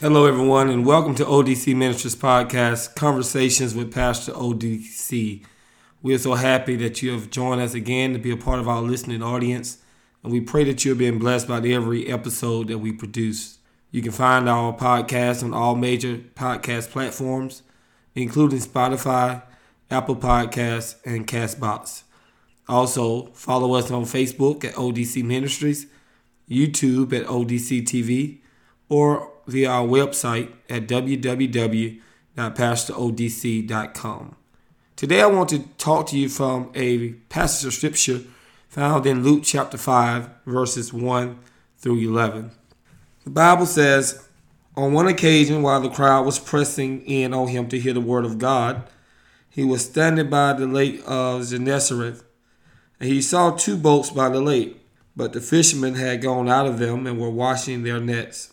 Hello, everyone, and welcome to ODC Ministries Podcast Conversations with Pastor ODC. We are so happy that you have joined us again to be a part of our listening audience, and we pray that you're being blessed by every episode that we produce. You can find our podcast on all major podcast platforms, including Spotify, Apple Podcasts, and Castbox. Also, follow us on Facebook at ODC Ministries, YouTube at ODC TV, or via our website at www.pastorodc.com. Today I want to talk to you from a passage of scripture found in Luke chapter 5, verses 1 through 11. The Bible says, On one occasion, while the crowd was pressing in on him to hear the word of God, he was standing by the lake of Gennesaret, and he saw two boats by the lake, but the fishermen had gone out of them and were washing their nets.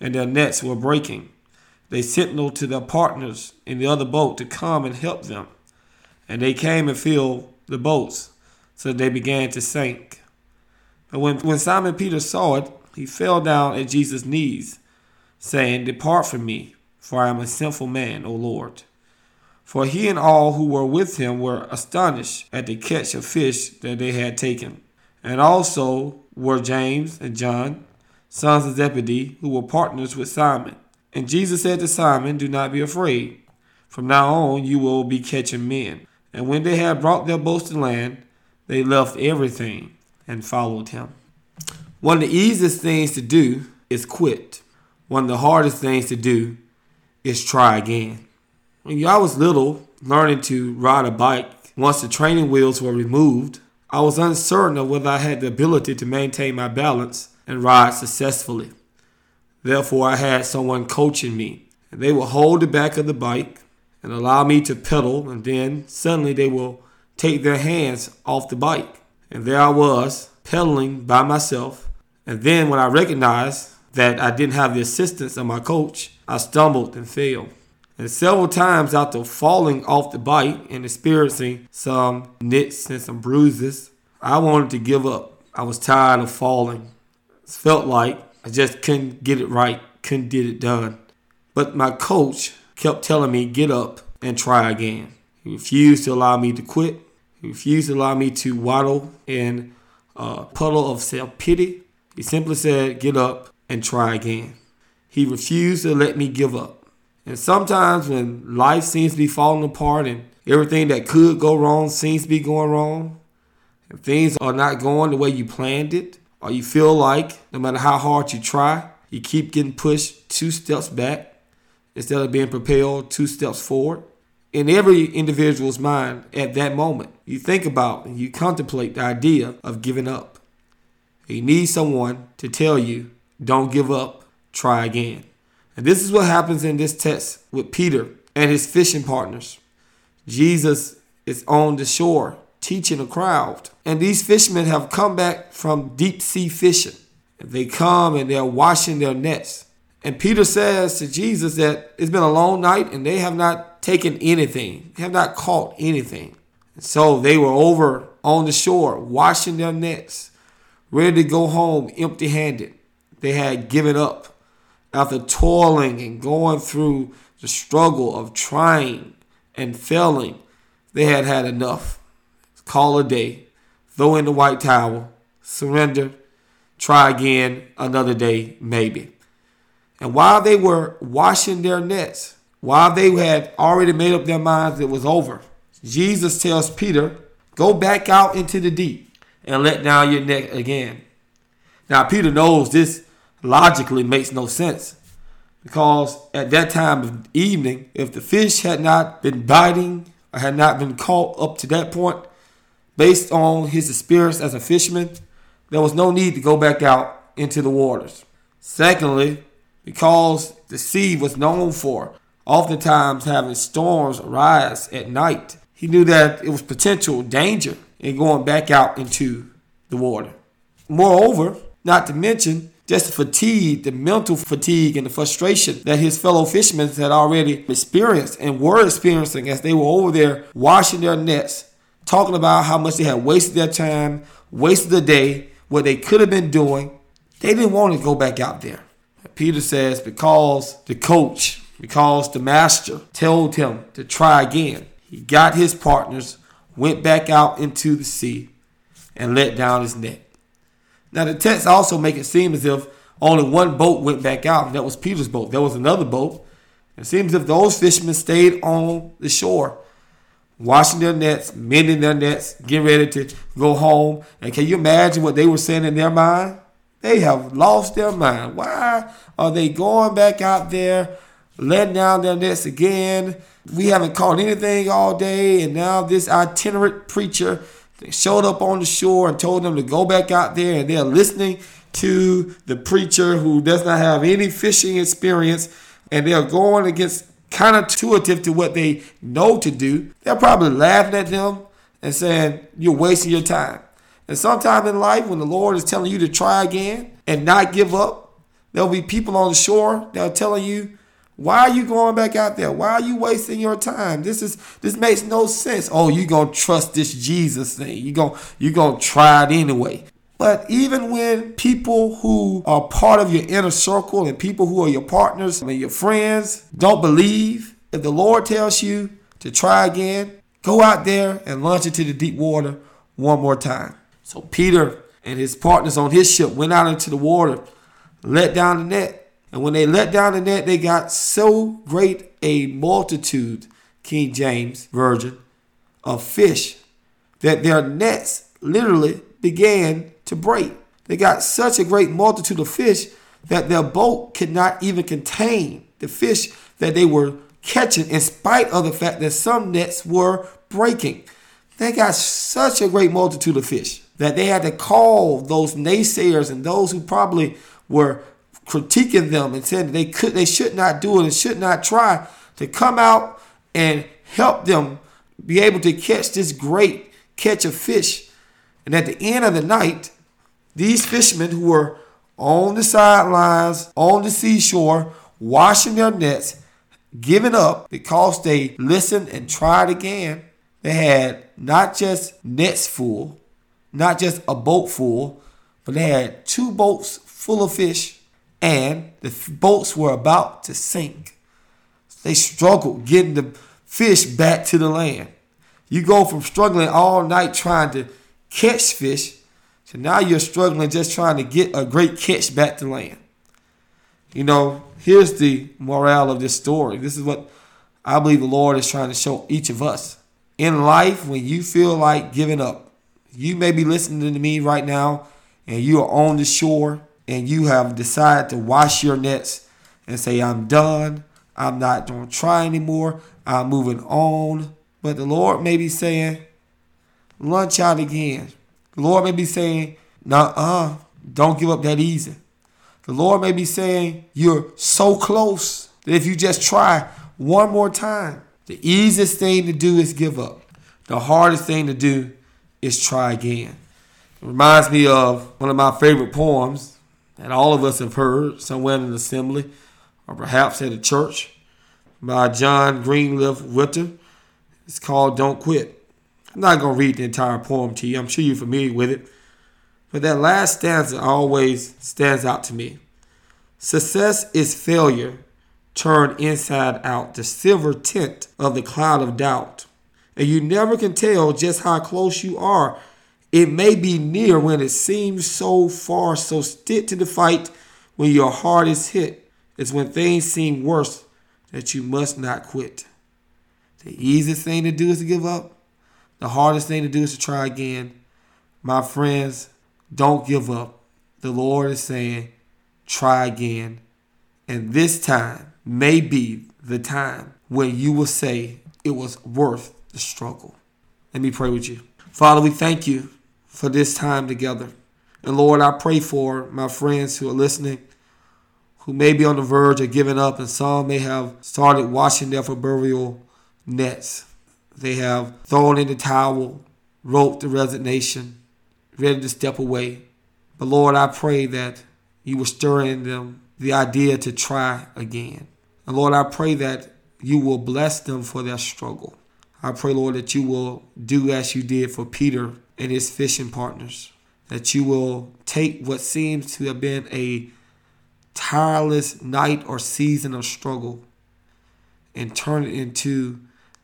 and their nets were breaking. They signaled to their partners in the other boat to come and help them. And they came and filled the boats, so they began to sink. But when, when Simon Peter saw it, he fell down at Jesus' knees, saying, Depart from me, for I am a sinful man, O Lord. For he and all who were with him were astonished at the catch of fish that they had taken. And also were James and John, sons of Zebedee, who were partners with Simon. And Jesus said to Simon, Do not be afraid. From now on you will be catching men. And when they had brought their boats to land, they left everything and followed him. One of the easiest things to do is quit. One of the hardest things to do is try again. When I was little, learning to ride a bike, once the training wheels were removed, I was uncertain of whether I had the ability to maintain my balance and ride successfully. Therefore, I had someone coaching me. And they will hold the back of the bike and allow me to pedal, and then suddenly they will take their hands off the bike. And there I was, pedaling by myself. And then when I recognized that I didn't have the assistance of my coach, I stumbled and fell. And several times after falling off the bike and experiencing some nicks and some bruises, I wanted to give up. I was tired of falling felt like I just couldn't get it right, couldn't get it done. But my coach kept telling me, get up and try again. He refused to allow me to quit. He refused to allow me to waddle in a puddle of self pity. He simply said, get up and try again. He refused to let me give up. And sometimes when life seems to be falling apart and everything that could go wrong seems to be going wrong, and things are not going the way you planned it, or you feel like no matter how hard you try, you keep getting pushed two steps back instead of being propelled two steps forward. In every individual's mind at that moment, you think about and you contemplate the idea of giving up. You need someone to tell you, don't give up, try again. And this is what happens in this text with Peter and his fishing partners. Jesus is on the shore teaching a crowd. And these fishermen have come back from deep sea fishing. They come and they're washing their nets. And Peter says to Jesus that it's been a long night and they have not taken anything, have not caught anything. And so they were over on the shore washing their nets, ready to go home empty handed. They had given up after toiling and going through the struggle of trying and failing. They had had enough call a day, throw in the white towel, surrender, try again another day, maybe. And while they were washing their nets, while they had already made up their minds it was over, Jesus tells Peter, Go back out into the deep and let down your net again. Now, Peter knows this logically makes no sense because at that time of evening, if the fish had not been biting or had not been caught up to that point, Based on his experience as a fisherman, there was no need to go back out into the waters. Secondly, because the sea was known for oftentimes having storms arise at night. He knew that it was potential danger in going back out into the water. Moreover, not to mention just the fatigue, the mental fatigue, and the frustration that his fellow fishermen had already experienced and were experiencing as they were over there washing their nets, talking about how much they had wasted their time, wasted the day, what they could have been doing. They didn't want to go back out there. Peter says, because the coach, because the master told him to try again, he got his partners, went back out into the sea, and let down his net. Now, the text also make it seem as if only one boat went back out, and that was Peter's boat. There was another boat. It seems as if those fishermen stayed on the shore, washing their nets, mending their nets, getting ready to go home. And can you imagine what they were saying in their mind? They have lost their mind. Why are they going back out there, letting down their nets again? We haven't caught anything all day, and now this itinerant preacher showed up on the shore and told them to go back out there, and they're listening to the preacher who does not have any fishing experience, and they're going against counterintuitive to what they know to do. They're probably laughing at them and saying, You're wasting your time. And sometime in life, when the Lord is telling you to try again and not give up, there'll be people on the shore that are telling you, why are you going back out there? Why are you wasting your time? This is this makes no sense. Oh, you're gonna trust this Jesus thing. You're gonna you gonna try it anyway. But even when people who are part of your inner circle and people who are your partners and your friends don't believe, if the Lord tells you to try again, go out there and launch into the deep water one more time. So Peter and his partners on his ship went out into the water, let down the net. And when they let down the net, they got so great a multitude, King James Version, of fish that their nets literally began to break. They got such a great multitude of fish that their boat could not even contain the fish that they were catching, in spite of the fact that some nets were breaking. They got such a great multitude of fish that they had to call those naysayers and those who probably were critiquing them and said they could they should not do it and should not try to come out and help them be able to catch this great catch of fish. And at the end of the night, these fishermen who were on the sidelines, on the seashore, washing their nets, giving up because they listened and tried again. They had not just nets full, not just a boat full, but they had two boats full of fish, and the boats were about to sink. They struggled getting the fish back to the land. You go from struggling all night trying to catch fish to now you're struggling just trying to get a great catch back to land. You know, here's the morale of this story. This is what I believe the Lord is trying to show each of us. In life, when you feel like giving up, you may be listening to me right now and you are on the shore and you have decided to wash your nets and say, I'm done. I'm not going to try anymore. I'm moving on. But the Lord may be saying, launch out again. The Lord may be saying, nah, uh, don't give up that easy. The Lord may be saying, you're so close that if you just try one more time, the easiest thing to do is give up. The hardest thing to do is try again. It reminds me of one of my favorite poems that all of us have heard somewhere in an assembly or perhaps at a church by John Greenleaf Whittier. It's called Don't Quit. I'm not going to read the entire poem to you. I'm sure you're familiar with it. But that last stanza always stands out to me. Success is failure turned inside out, the silver tint of the cloud of doubt and you never can tell just how close you are. It may be near when it seems so far, so stick to the fight when your heart is hit. It's when things seem worse that you must not quit. The easiest thing to do is to give up. The hardest thing to do is to try again. My friends, don't give up. The Lord is saying, try again. And this time may be the time when you will say it was worth the struggle. Let me pray with you. Father, we thank you for this time together. And Lord, I pray for my friends who are listening who may be on the verge of giving up, and some may have started washing their proverbial nets. They have thrown in the towel, wrote the resignation, ready to step away. But Lord, I pray that you will stir in them the idea to try again. And Lord, I pray that you will bless them for their struggle. I pray, Lord, that you will do as you did for Peter and his fishing partners, that you will take what seems to have been a tireless night or season of struggle and turn it into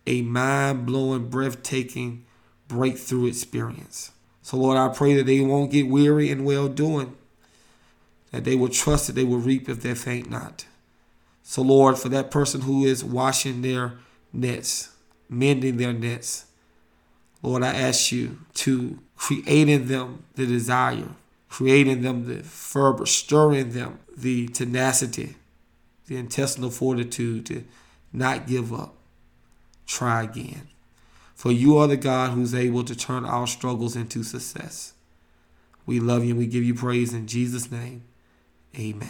a mind blowing, breathtaking breakthrough experience. So, Lord, I pray that they won't get weary in well doing, that they will trust that they will reap if they faint not. So, Lord, for that person who is washing their nets, mending their nets, Lord, I ask you to create in them the desire, create in them the fervor, stir in them the tenacity, the intestinal fortitude to not give up. Try again. For you are the God who's able to turn our struggles into success. We love you and we give you praise in Jesus' name. Amen.